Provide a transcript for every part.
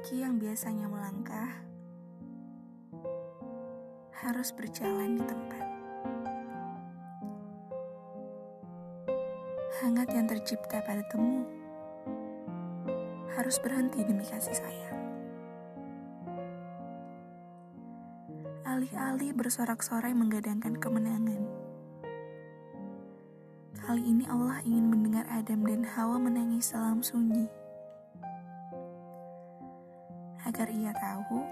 Kaki yang biasanya melangkah harus berjalan di tempat. Hangat yang tercipta pada temu harus berhenti demi kasih sayang. Alih-alih bersorak-sorai menggadangkan kemenangan. Kali ini Allah ingin mendengar Adam dan Hawa menangis dalam sunyi agar ia tahu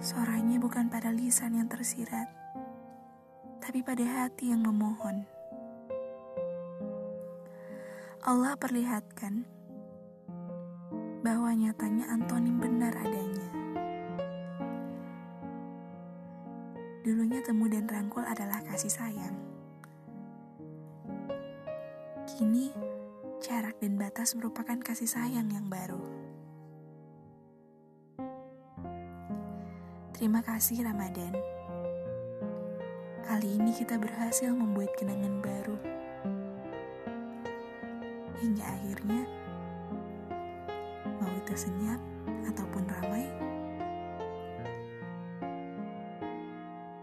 suaranya bukan pada lisan yang tersirat, tapi pada hati yang memohon. Allah perlihatkan bahwa nyatanya antonim benar adanya. Dulunya temu dan rangkul adalah kasih sayang. Kini, jarak dan batas merupakan kasih sayang yang baru. Terima kasih Ramadan. Kali ini kita berhasil membuat kenangan baru. Hingga akhirnya, mau itu senyap ataupun ramai,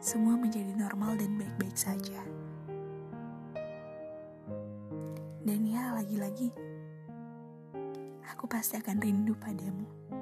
semua menjadi normal dan baik-baik saja. Dan ya, lagi-lagi, aku pasti akan rindu padamu.